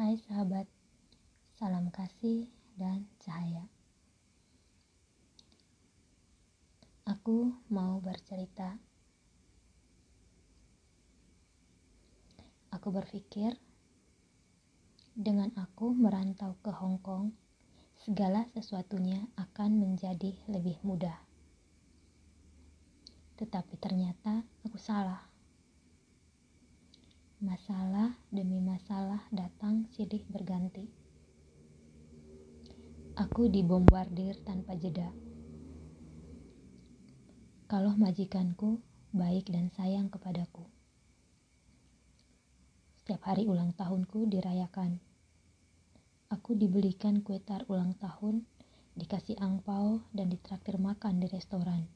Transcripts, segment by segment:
Hai sahabat, salam kasih dan cahaya. Aku mau bercerita. Aku berpikir, dengan aku merantau ke Hong Kong, segala sesuatunya akan menjadi lebih mudah. Tetapi ternyata aku salah. Masalah demi masalah datang silih berganti. Aku dibombardir tanpa jeda. Kalau majikanku baik dan sayang kepadaku. Setiap hari ulang tahunku dirayakan. Aku dibelikan kue tar ulang tahun, dikasih angpau, dan ditraktir makan di restoran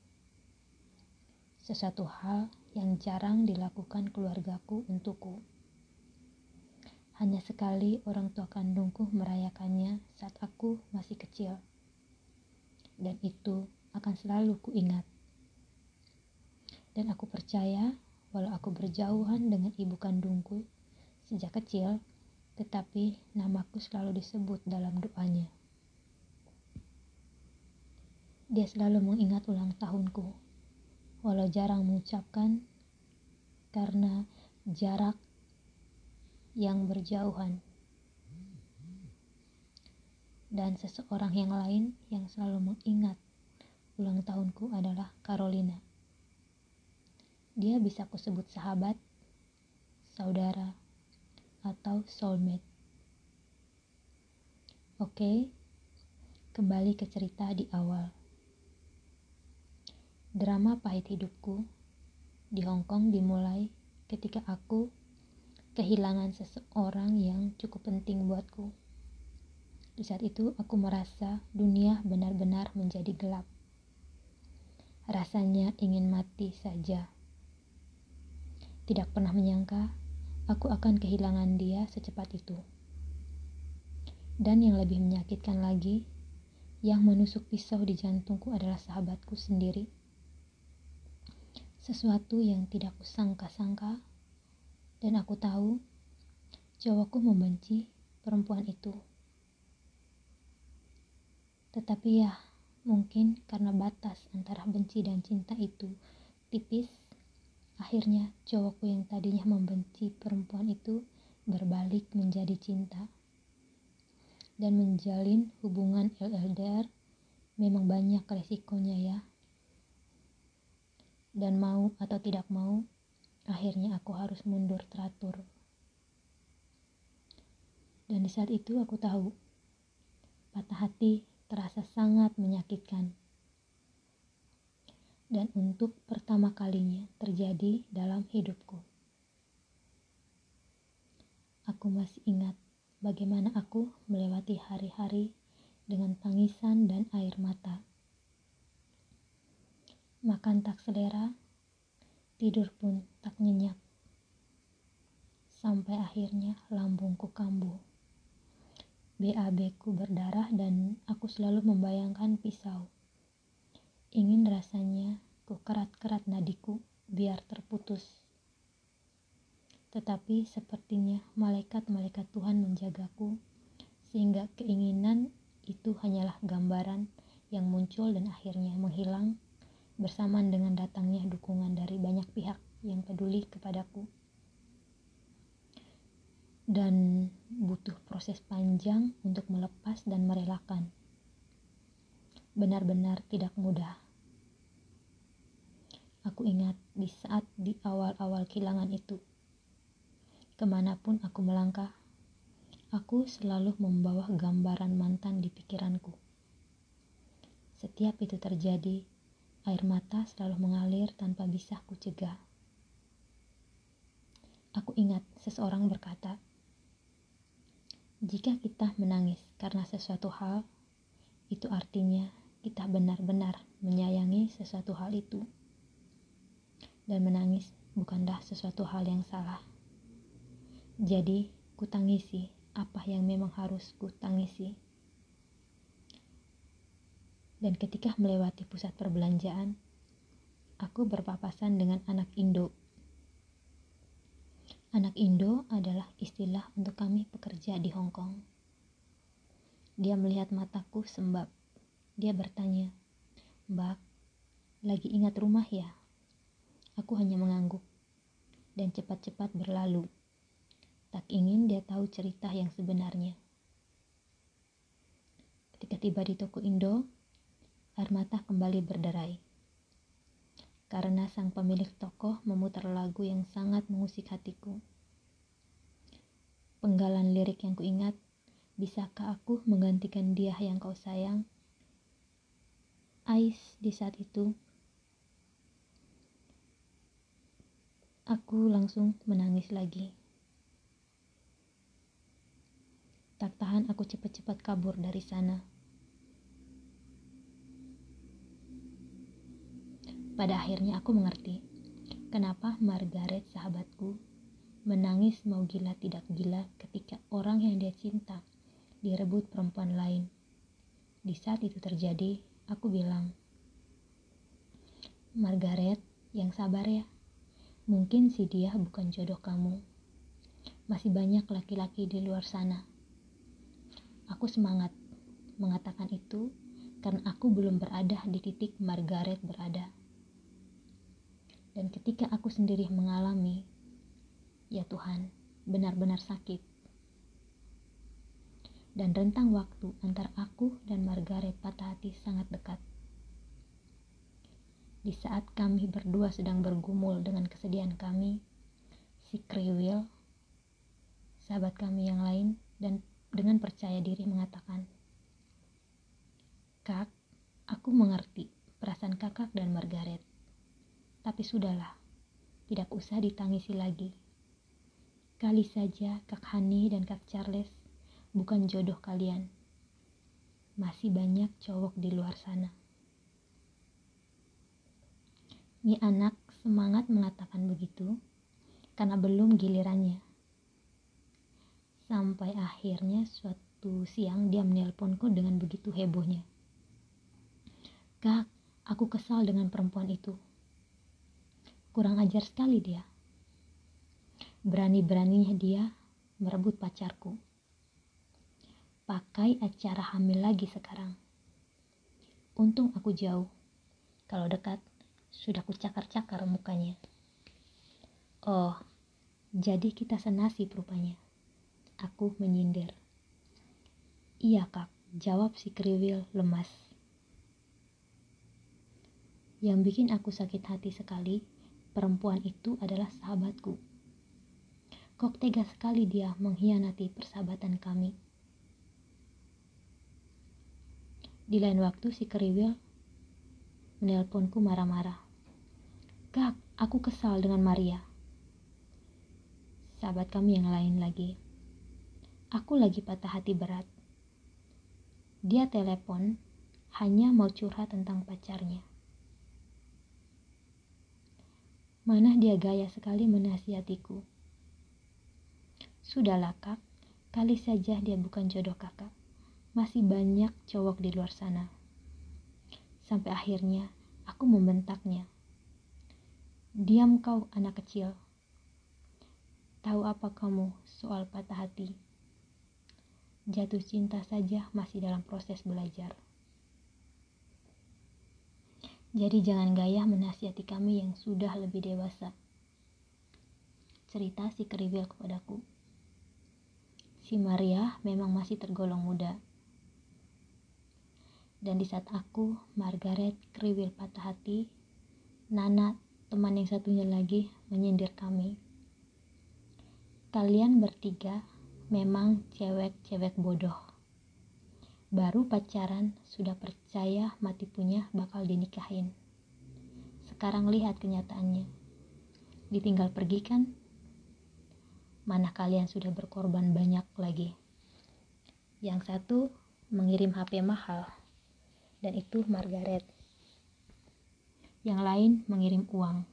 sesuatu hal yang jarang dilakukan keluargaku untukku. Hanya sekali orang tua kandungku merayakannya saat aku masih kecil. Dan itu akan selalu kuingat. Dan aku percaya walau aku berjauhan dengan ibu kandungku sejak kecil, tetapi namaku selalu disebut dalam doanya. Dia selalu mengingat ulang tahunku walau jarang mengucapkan karena jarak yang berjauhan. Dan seseorang yang lain yang selalu mengingat ulang tahunku adalah Carolina. Dia bisa kusebut sahabat, saudara, atau soulmate. Oke, kembali ke cerita di awal. Drama pahit hidupku di Hong Kong dimulai ketika aku kehilangan seseorang yang cukup penting buatku. Di saat itu aku merasa dunia benar-benar menjadi gelap. Rasanya ingin mati saja. Tidak pernah menyangka aku akan kehilangan dia secepat itu. Dan yang lebih menyakitkan lagi, yang menusuk pisau di jantungku adalah sahabatku sendiri sesuatu yang tidak kusangka-sangka dan aku tahu cowokku membenci perempuan itu. Tetapi ya, mungkin karena batas antara benci dan cinta itu tipis, akhirnya cowokku yang tadinya membenci perempuan itu berbalik menjadi cinta. Dan menjalin hubungan LLDR memang banyak resikonya ya dan mau atau tidak mau, akhirnya aku harus mundur teratur. Dan di saat itu aku tahu, patah hati terasa sangat menyakitkan. Dan untuk pertama kalinya terjadi dalam hidupku. Aku masih ingat bagaimana aku melewati hari-hari dengan tangisan dan air mata Makan tak selera, tidur pun tak nyenyak. Sampai akhirnya lambungku kambuh. BAB ku berdarah dan aku selalu membayangkan pisau. Ingin rasanya ku kerat-kerat nadiku biar terputus. Tetapi sepertinya malaikat-malaikat Tuhan menjagaku sehingga keinginan itu hanyalah gambaran yang muncul dan akhirnya menghilang bersamaan dengan datangnya dukungan dari banyak pihak yang peduli kepadaku. Dan butuh proses panjang untuk melepas dan merelakan. Benar-benar tidak mudah. Aku ingat di saat di awal-awal kehilangan itu. Ke mana pun aku melangkah, aku selalu membawa gambaran mantan di pikiranku. Setiap itu terjadi, Air mata selalu mengalir tanpa bisa kucegah. Aku ingat seseorang berkata, "Jika kita menangis karena sesuatu hal, itu artinya kita benar-benar menyayangi sesuatu hal itu." Dan menangis bukanlah sesuatu hal yang salah. Jadi, kutangisi apa yang memang harus kutangisi dan ketika melewati pusat perbelanjaan, aku berpapasan dengan anak Indo. Anak Indo adalah istilah untuk kami pekerja di Hong Kong. Dia melihat mataku sembab. Dia bertanya, Mbak, lagi ingat rumah ya? Aku hanya mengangguk dan cepat-cepat berlalu. Tak ingin dia tahu cerita yang sebenarnya. Ketika tiba di toko Indo, air mata kembali berderai. Karena sang pemilik toko memutar lagu yang sangat mengusik hatiku. Penggalan lirik yang kuingat, bisakah aku menggantikan dia yang kau sayang? Ais di saat itu Aku langsung menangis lagi. Tak tahan aku cepat-cepat kabur dari sana. Pada akhirnya aku mengerti kenapa Margaret sahabatku menangis mau gila tidak gila ketika orang yang dia cinta direbut perempuan lain. Di saat itu terjadi, aku bilang, Margaret, yang sabar ya. Mungkin si dia bukan jodoh kamu. Masih banyak laki-laki di luar sana. Aku semangat mengatakan itu karena aku belum berada di titik Margaret berada. Dan ketika aku sendiri mengalami, ya Tuhan, benar-benar sakit. Dan rentang waktu antara aku dan Margaret patah hati sangat dekat. Di saat kami berdua sedang bergumul dengan kesedihan kami, si Kriwil, sahabat kami yang lain, dan dengan percaya diri mengatakan, Kak, aku mengerti perasaan kakak dan Margaret. Tapi sudahlah, tidak usah ditangisi lagi. Kali saja Kak Hani dan Kak Charles bukan jodoh kalian. Masih banyak cowok di luar sana. Ni anak semangat mengatakan begitu karena belum gilirannya. Sampai akhirnya suatu siang dia menelponku dengan begitu hebohnya. Kak, aku kesal dengan perempuan itu. Kurang ajar sekali dia. Berani-beraninya dia merebut pacarku. Pakai acara hamil lagi sekarang. Untung aku jauh. Kalau dekat, sudah kucakar-cakar mukanya. Oh, jadi kita senasib rupanya. Aku menyindir. Iya kak, jawab si kriwil lemas. Yang bikin aku sakit hati sekali, perempuan itu adalah sahabatku. Kok tega sekali dia mengkhianati persahabatan kami. Di lain waktu si kriwil menelponku marah-marah. Kak, aku kesal dengan Maria. Sahabat kami yang lain lagi. Aku lagi patah hati berat. Dia telepon hanya mau curhat tentang pacarnya. Mana dia gaya sekali menasihatiku. Sudahlah kak, kali saja dia bukan jodoh kakak. Masih banyak cowok di luar sana. Sampai akhirnya aku membentaknya. Diam kau anak kecil. Tahu apa kamu soal patah hati? Jatuh cinta saja masih dalam proses belajar. Jadi jangan gaya menasihati kami yang sudah lebih dewasa. Cerita si keriwil kepadaku. Si Maria memang masih tergolong muda. Dan di saat aku, Margaret, keriwil patah hati, Nana teman yang satunya lagi menyindir kami. Kalian bertiga memang cewek-cewek bodoh. Baru pacaran sudah percaya mati punya bakal dinikahin. Sekarang lihat kenyataannya. Ditinggal pergi kan? Mana kalian sudah berkorban banyak lagi. Yang satu mengirim HP mahal. Dan itu Margaret yang lain mengirim uang.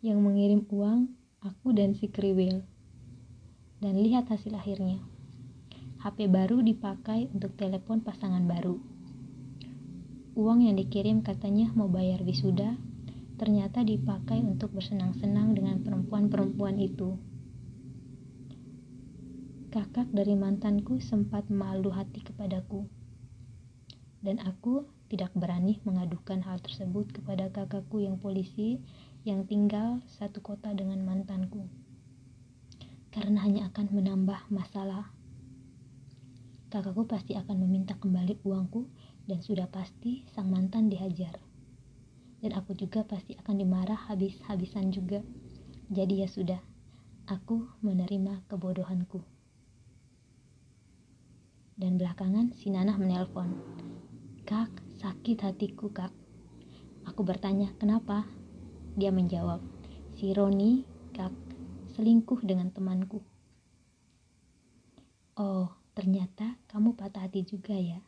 Yang mengirim uang, aku dan si kriwil. Dan lihat hasil akhirnya. HP baru dipakai untuk telepon pasangan baru. Uang yang dikirim katanya mau bayar wisuda, ternyata dipakai untuk bersenang-senang dengan perempuan-perempuan itu. Kakak dari mantanku sempat malu hati kepadaku, dan aku tidak berani mengadukan hal tersebut kepada kakakku yang polisi yang tinggal satu kota dengan mantanku, karena hanya akan menambah masalah. Kakakku pasti akan meminta kembali uangku, dan sudah pasti sang mantan dihajar dan aku juga pasti akan dimarah habis-habisan juga. Jadi ya sudah, aku menerima kebodohanku. Dan belakangan si Nanah menelpon. Kak, sakit hatiku kak. Aku bertanya, kenapa? Dia menjawab, si Roni, kak, selingkuh dengan temanku. Oh, ternyata kamu patah hati juga ya?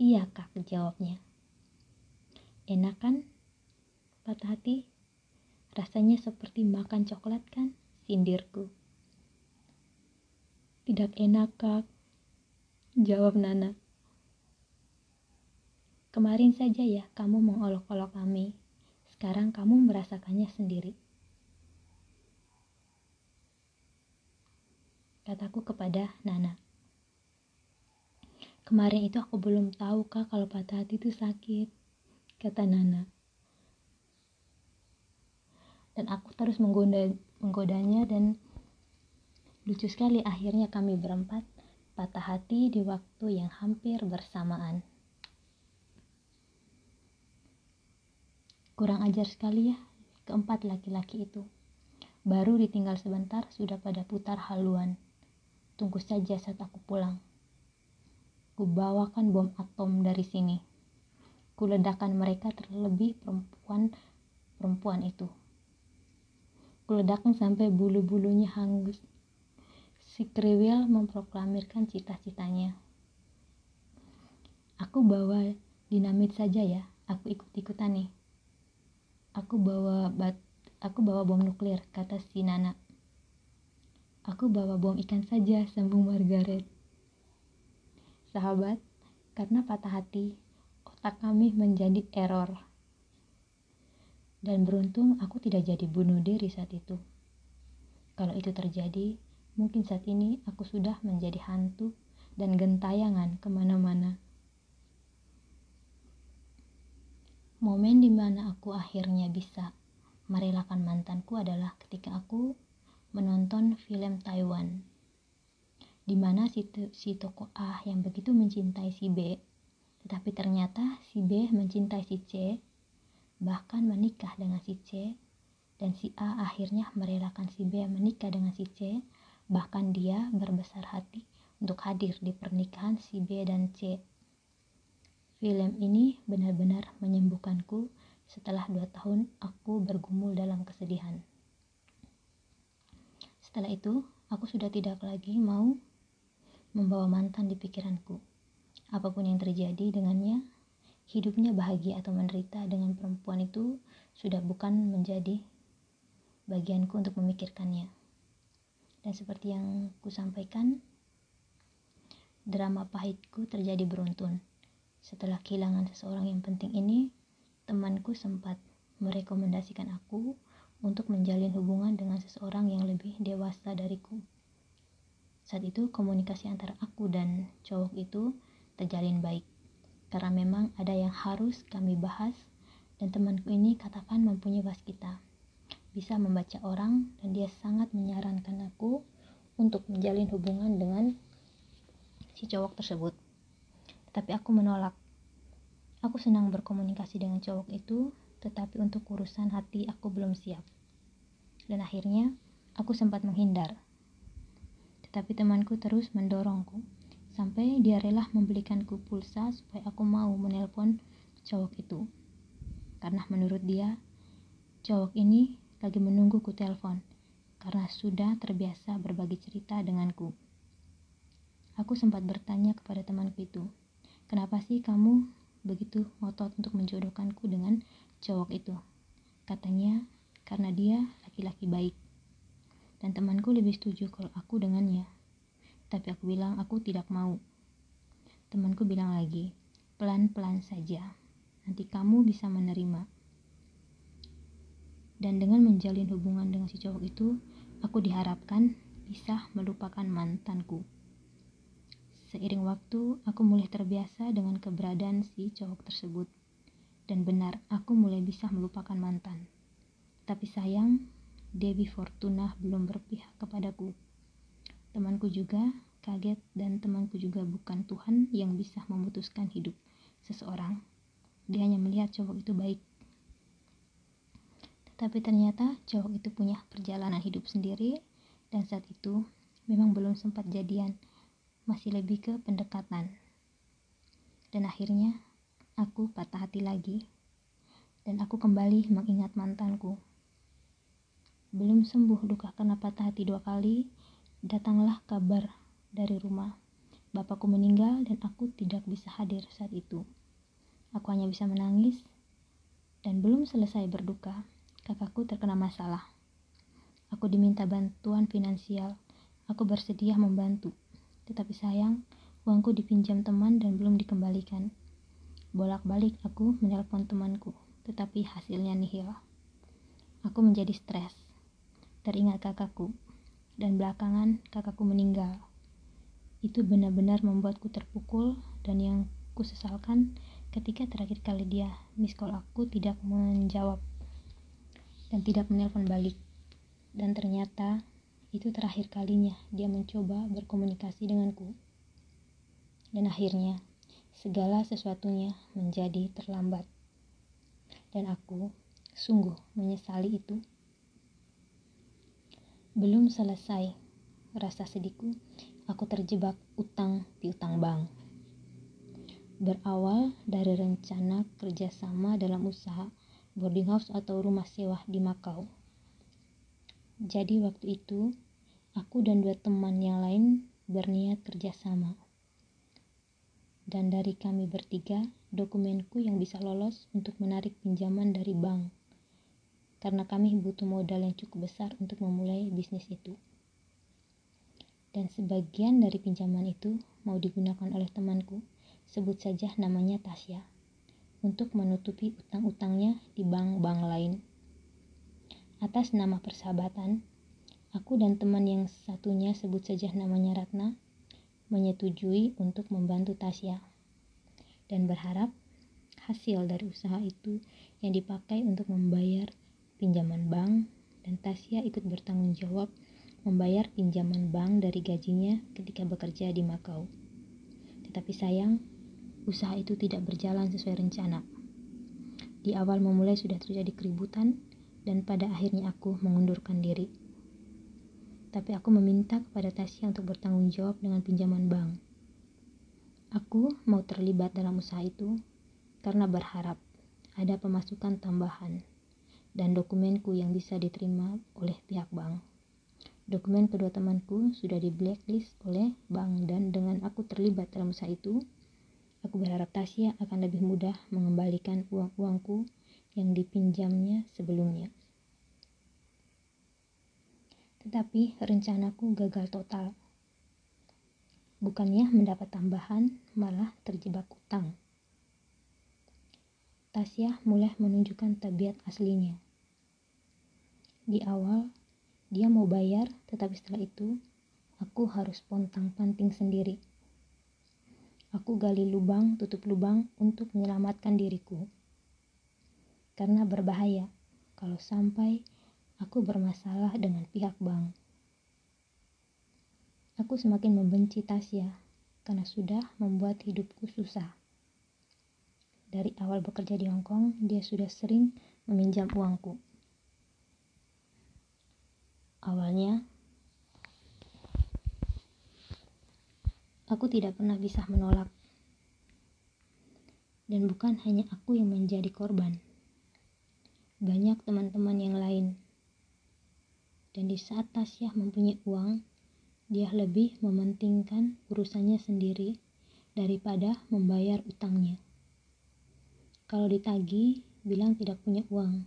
Iya kak, jawabnya. Enak kan? Patah hati? Rasanya seperti makan coklat kan? Sindirku. Tidak enak, Kak. Jawab Nana. Kemarin saja ya kamu mengolok-olok kami. Sekarang kamu merasakannya sendiri. Kataku kepada Nana. Kemarin itu aku belum tahu kak kalau patah hati itu sakit kata Nana. Dan aku terus menggoda, menggodanya dan lucu sekali akhirnya kami berempat patah hati di waktu yang hampir bersamaan. Kurang ajar sekali ya keempat laki-laki itu. Baru ditinggal sebentar sudah pada putar haluan. Tunggu saja saat aku pulang. Kubawakan bom atom dari sini kuledakan mereka terlebih perempuan-perempuan itu. Kuledakan sampai bulu-bulunya hangus. Si kriwil memproklamirkan cita-citanya. Aku bawa dinamit saja ya, aku ikut-ikutan nih. Aku bawa bat, aku bawa bom nuklir, kata si Nana. Aku bawa bom ikan saja, sambung Margaret. Sahabat, karena patah hati, otak kami menjadi error. Dan beruntung aku tidak jadi bunuh diri saat itu. Kalau itu terjadi, mungkin saat ini aku sudah menjadi hantu dan gentayangan ke mana-mana. Momen di mana aku akhirnya bisa merelakan mantanku adalah ketika aku menonton film Taiwan, di mana si, si tokoh A yang begitu mencintai si B tetapi ternyata si B mencintai si C, bahkan menikah dengan si C, dan si A akhirnya merelakan si B menikah dengan si C, bahkan dia berbesar hati untuk hadir di pernikahan si B dan C. Film ini benar-benar menyembuhkanku setelah dua tahun aku bergumul dalam kesedihan. Setelah itu, aku sudah tidak lagi mau membawa mantan di pikiranku apa pun yang terjadi dengannya, hidupnya bahagia atau menderita dengan perempuan itu sudah bukan menjadi bagianku untuk memikirkannya. Dan seperti yang ku sampaikan, drama pahitku terjadi beruntun. Setelah kehilangan seseorang yang penting ini, temanku sempat merekomendasikan aku untuk menjalin hubungan dengan seseorang yang lebih dewasa dariku. Saat itu komunikasi antara aku dan cowok itu terjalin baik. Karena memang ada yang harus kami bahas dan temanku ini katakan mempunyai waskita. Bisa membaca orang dan dia sangat menyarankan aku untuk menjalin hubungan dengan si cowok tersebut. Tetapi aku menolak. Aku senang berkomunikasi dengan cowok itu, tetapi untuk urusan hati aku belum siap. Dan akhirnya aku sempat menghindar. Tetapi temanku terus mendorongku sampai dia rela membelikanku pulsa supaya aku mau menelpon cowok itu. Karena menurut dia, cowok ini lagi menunggu ku telepon karena sudah terbiasa berbagi cerita denganku. Aku sempat bertanya kepada temanku itu, kenapa sih kamu begitu ngotot untuk menjodohkanku dengan cowok itu? Katanya, karena dia laki-laki baik. Dan temanku lebih setuju kalau aku dengannya tapi aku bilang aku tidak mau. Temanku bilang lagi, pelan-pelan saja. Nanti kamu bisa menerima. Dan dengan menjalin hubungan dengan si cowok itu, aku diharapkan bisa melupakan mantanku. Seiring waktu, aku mulai terbiasa dengan keberadaan si cowok tersebut. Dan benar, aku mulai bisa melupakan mantan. Tapi sayang, Dewi Fortuna belum berpihak kepadaku. Temanku juga kaget dan temanku juga bukan Tuhan yang bisa memutuskan hidup seseorang. Dia hanya melihat cowok itu baik. Tetapi ternyata cowok itu punya perjalanan hidup sendiri dan saat itu memang belum sempat jadian, masih lebih ke pendekatan. Dan akhirnya aku patah hati lagi dan aku kembali mengingat mantanku. Belum sembuh luka karena patah hati dua kali, datanglah kabar dari rumah. Bapakku meninggal dan aku tidak bisa hadir saat itu. Aku hanya bisa menangis dan belum selesai berduka, kakakku terkena masalah. Aku diminta bantuan finansial. Aku bersedia membantu. Tetapi sayang, uangku dipinjam teman dan belum dikembalikan. Bolak-balik aku menelpon temanku, tetapi hasilnya nihil. Aku menjadi stres teringat kakakku, dan belakangan kakakku meninggal. Itu benar-benar membuatku terpukul dan yang kusesalkan ketika terakhir kali dia miss call aku tidak menjawab dan tidak menelpon balik. Dan ternyata itu terakhir kalinya dia mencoba berkomunikasi denganku. Dan akhirnya segala sesuatunya menjadi terlambat. Dan aku sungguh menyesali itu. Belum selesai rasa sedihku, aku terjebak utang piutang bank. Berawal dari rencana kerjasama dalam usaha boarding house atau rumah sewa di Makau. Jadi waktu itu, aku dan dua teman yang lain berniat kerjasama. Dan dari kami bertiga, dokumenku yang bisa lolos untuk menarik pinjaman dari bank karena kami butuh modal yang cukup besar untuk memulai bisnis itu. Dan sebagian dari pinjaman itu mau digunakan oleh temanku, sebut saja namanya Tasya, untuk menutupi utang-utangnya di bank-bank lain. Atas nama persahabatan, aku dan teman yang satunya sebut saja namanya Ratna, menyetujui untuk membantu Tasya dan berharap hasil dari usaha itu yang dipakai untuk membayar pinjaman bank, dan Tasya ikut bertanggung jawab membayar pinjaman bank dari gajinya ketika bekerja di Makau. Tetapi sayang, usaha itu tidak berjalan sesuai rencana. Di awal memulai sudah terjadi keributan, dan pada akhirnya aku mengundurkan diri. Tapi aku meminta kepada Tasya untuk bertanggung jawab dengan pinjaman bank. Aku mau terlibat dalam usaha itu karena berharap ada pemasukan tambahan dan dokumenku yang bisa diterima oleh pihak bank. Dokumen kedua temanku sudah di blacklist oleh bank dan dengan aku terlibat dalam usaha itu, aku berharap Tasya akan lebih mudah mengembalikan uang-uangku yang dipinjamnya sebelumnya. Tetapi rencanaku gagal total. Bukannya mendapat tambahan, malah terjebak utang. Tasya mulai menunjukkan tabiat aslinya. Di awal, dia mau bayar, tetapi setelah itu, aku harus pontang-panting sendiri. Aku gali lubang, tutup lubang untuk menyelamatkan diriku. Karena berbahaya kalau sampai aku bermasalah dengan pihak bank. Aku semakin membenci Tasya karena sudah membuat hidupku susah. Dari awal bekerja di Hong Kong, dia sudah sering meminjam uangku. Awalnya, aku tidak pernah bisa menolak. Dan bukan hanya aku yang menjadi korban. Banyak teman-teman yang lain. Dan di saat Tasya mempunyai uang, dia lebih mementingkan urusannya sendiri daripada membayar utangnya. Kalau ditagi, bilang tidak punya uang.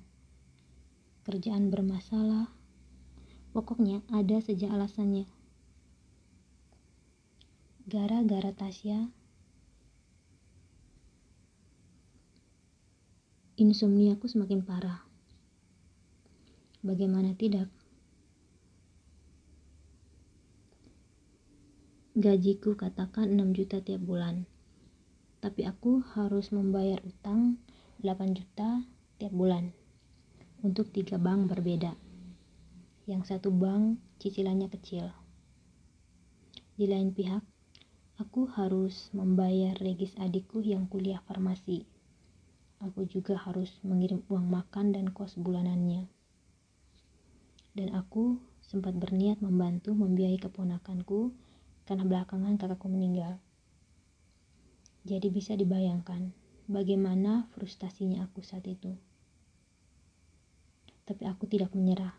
Kerjaan bermasalah, Pokoknya ada saja alasannya. Gara-gara Tasya, insomniaku semakin parah. Bagaimana tidak? Gajiku katakan 6 juta tiap bulan. Tapi aku harus membayar utang 8 juta tiap bulan untuk tiga bank berbeda. Yang satu bank cicilannya kecil. Di lain pihak, aku harus membayar regis adikku yang kuliah farmasi. Aku juga harus mengirim uang makan dan kos bulanannya. Dan aku sempat berniat membantu membiayai keponakanku karena belakangan kakakku meninggal. Jadi bisa dibayangkan bagaimana frustasinya aku saat itu. Tapi aku tidak menyerah.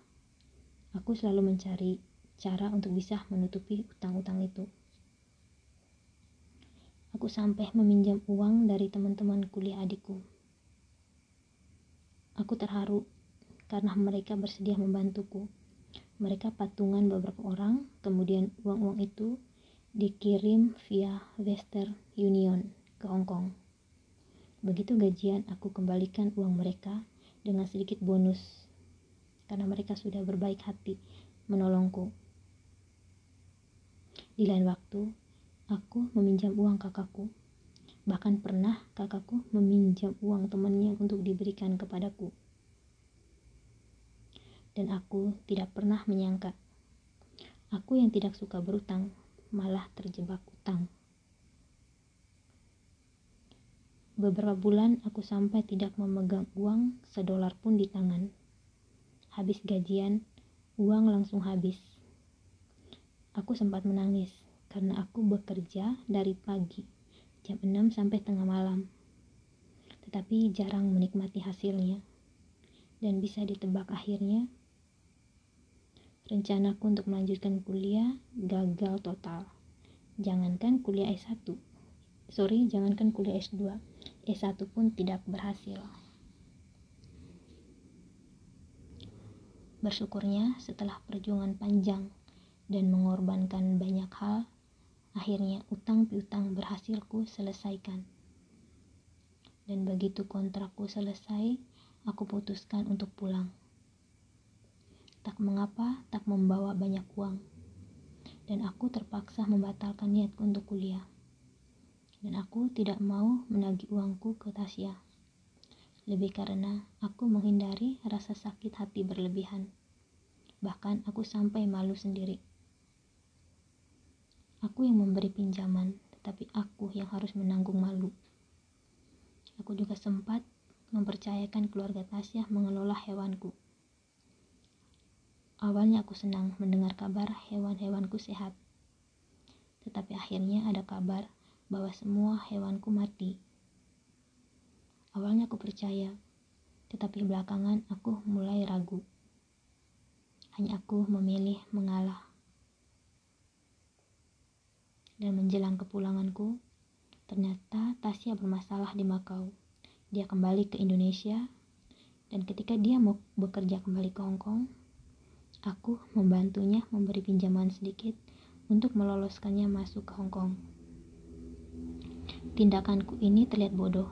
Aku selalu mencari cara untuk bisa menutupi utang-utang itu. Aku sampai meminjam uang dari teman-teman kuliah adikku. Aku terharu karena mereka bersedia membantuku. Mereka patungan beberapa orang, kemudian uang-uang itu dikirim via Western Union ke Hong Kong. Begitu gajian, aku kembalikan uang mereka dengan sedikit bonus karena mereka sudah berbaik hati menolongku. Di lain waktu, aku meminjam uang kakakku. Bahkan pernah kakakku meminjam uang temannya untuk diberikan kepadaku. Dan aku tidak pernah menyangka. Aku yang tidak suka berutang malah terjebak utang. Beberapa bulan aku sampai tidak memegang uang sedolar pun di tangan. Habis gajian, uang langsung habis. Aku sempat menangis karena aku bekerja dari pagi, jam 6 sampai tengah malam. Tetapi jarang menikmati hasilnya. Dan bisa ditebak akhirnya Rencanaku untuk melanjutkan kuliah gagal total. Jangankan kuliah S1. Sorry, jangankan kuliah S2. S1 pun tidak berhasil. Bersyukurnya setelah perjuangan panjang dan mengorbankan banyak hal, akhirnya utang piutang berhasilku selesaikan. Dan begitu kontrakku selesai, aku putuskan untuk pulang. Tak mengapa tak membawa banyak uang. Dan aku terpaksa membatalkan niatku untuk kuliah. Dan aku tidak mau menagih uangku ke Tasya. Lebih karena aku menghindari rasa sakit hati berlebihan. Bahkan aku sampai malu sendiri. Aku yang memberi pinjaman, tetapi aku yang harus menanggung malu. Aku juga sempat mempercayakan keluarga Tasya mengelola hewanku. Awalnya aku senang mendengar kabar hewan-hewanku sehat. Tetapi akhirnya ada kabar bahwa semua hewanku mati. Awalnya aku percaya, tetapi belakangan aku mulai ragu. Hanya aku memilih mengalah. Dan menjelang kepulanganku, ternyata Tasya bermasalah di Makau. Dia kembali ke Indonesia, dan ketika dia mau bekerja kembali ke Hong Kong, Aku membantunya memberi pinjaman sedikit untuk meloloskannya masuk ke Hong Kong. Tindakanku ini terlihat bodoh,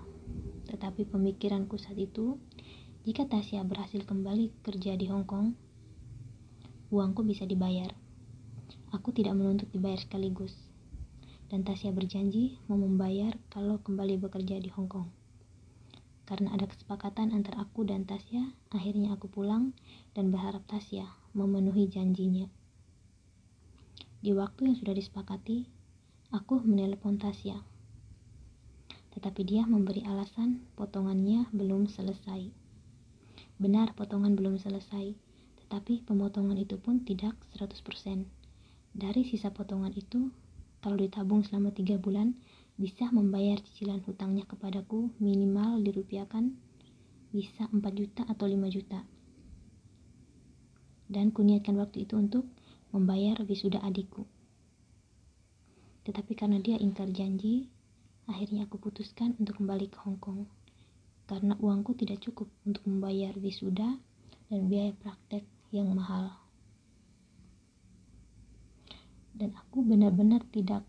tetapi pemikiranku saat itu, jika Tasya berhasil kembali kerja di Hong Kong, uangku bisa dibayar. Aku tidak menuntut dibayar sekaligus, dan Tasya berjanji mau membayar kalau kembali bekerja di Hong Kong. Karena ada kesepakatan antara aku dan Tasya, akhirnya aku pulang dan berharap Tasya memenuhi janjinya. Di waktu yang sudah disepakati, aku menelepon Tasya. Tetapi dia memberi alasan potongannya belum selesai. Benar potongan belum selesai, tetapi pemotongan itu pun tidak 100%. Dari sisa potongan itu, kalau ditabung selama 3 bulan, bisa membayar cicilan hutangnya kepadaku minimal dirupiahkan bisa 4 juta atau 5 juta. Dan kuniatkan waktu itu untuk membayar wisuda adikku. Tetapi karena dia ingkar janji, akhirnya aku putuskan untuk kembali ke Hong Kong. Karena uangku tidak cukup untuk membayar wisuda dan biaya praktek yang mahal. Dan aku benar-benar tidak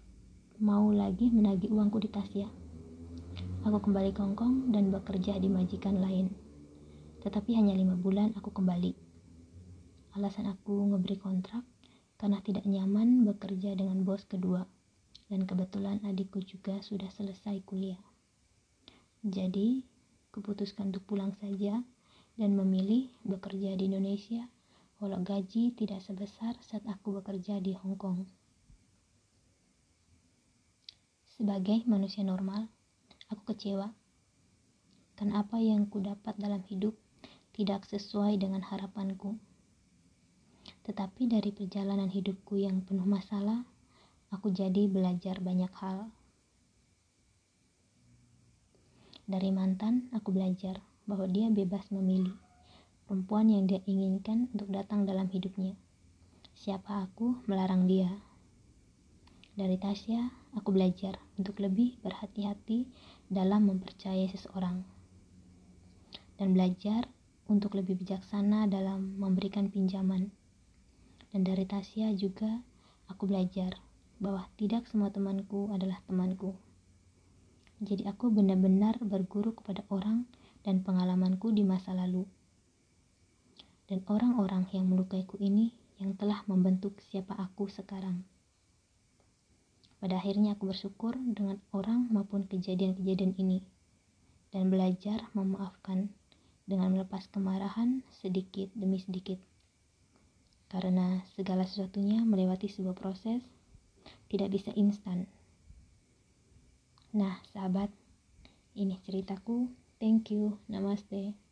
mau lagi menagih uangku di Tasya. Aku kembali ke Hongkong dan bekerja di majikan lain. Tetapi hanya lima bulan aku kembali. Alasan aku ngeberi kontrak karena tidak nyaman bekerja dengan bos kedua. Dan kebetulan adikku juga sudah selesai kuliah. Jadi, kuputuskan untuk pulang saja dan memilih bekerja di Indonesia walau gaji tidak sebesar saat aku bekerja di Hong Kong. Sebagai manusia normal, aku kecewa karena apa yang ku dapat dalam hidup tidak sesuai dengan harapanku. Tetapi dari perjalanan hidupku yang penuh masalah, aku jadi belajar banyak hal. Dari mantan, aku belajar bahwa dia bebas memilih perempuan yang dia inginkan untuk datang dalam hidupnya. Siapa aku melarang dia? Dari Tasya, aku belajar untuk lebih berhati-hati dalam mempercayai seseorang. Dan belajar untuk lebih bijaksana dalam memberikan pinjaman dan dari Tasya juga aku belajar bahwa tidak semua temanku adalah temanku. Jadi aku benar-benar berguru kepada orang dan pengalamanku di masa lalu. Dan orang-orang yang melukaiku ini yang telah membentuk siapa aku sekarang. Pada akhirnya aku bersyukur dengan orang maupun kejadian-kejadian ini dan belajar memaafkan dengan melepas kemarahan sedikit demi sedikit karena segala sesuatunya melewati sebuah proses tidak bisa instan. Nah, sahabat, ini ceritaku. Thank you. Namaste.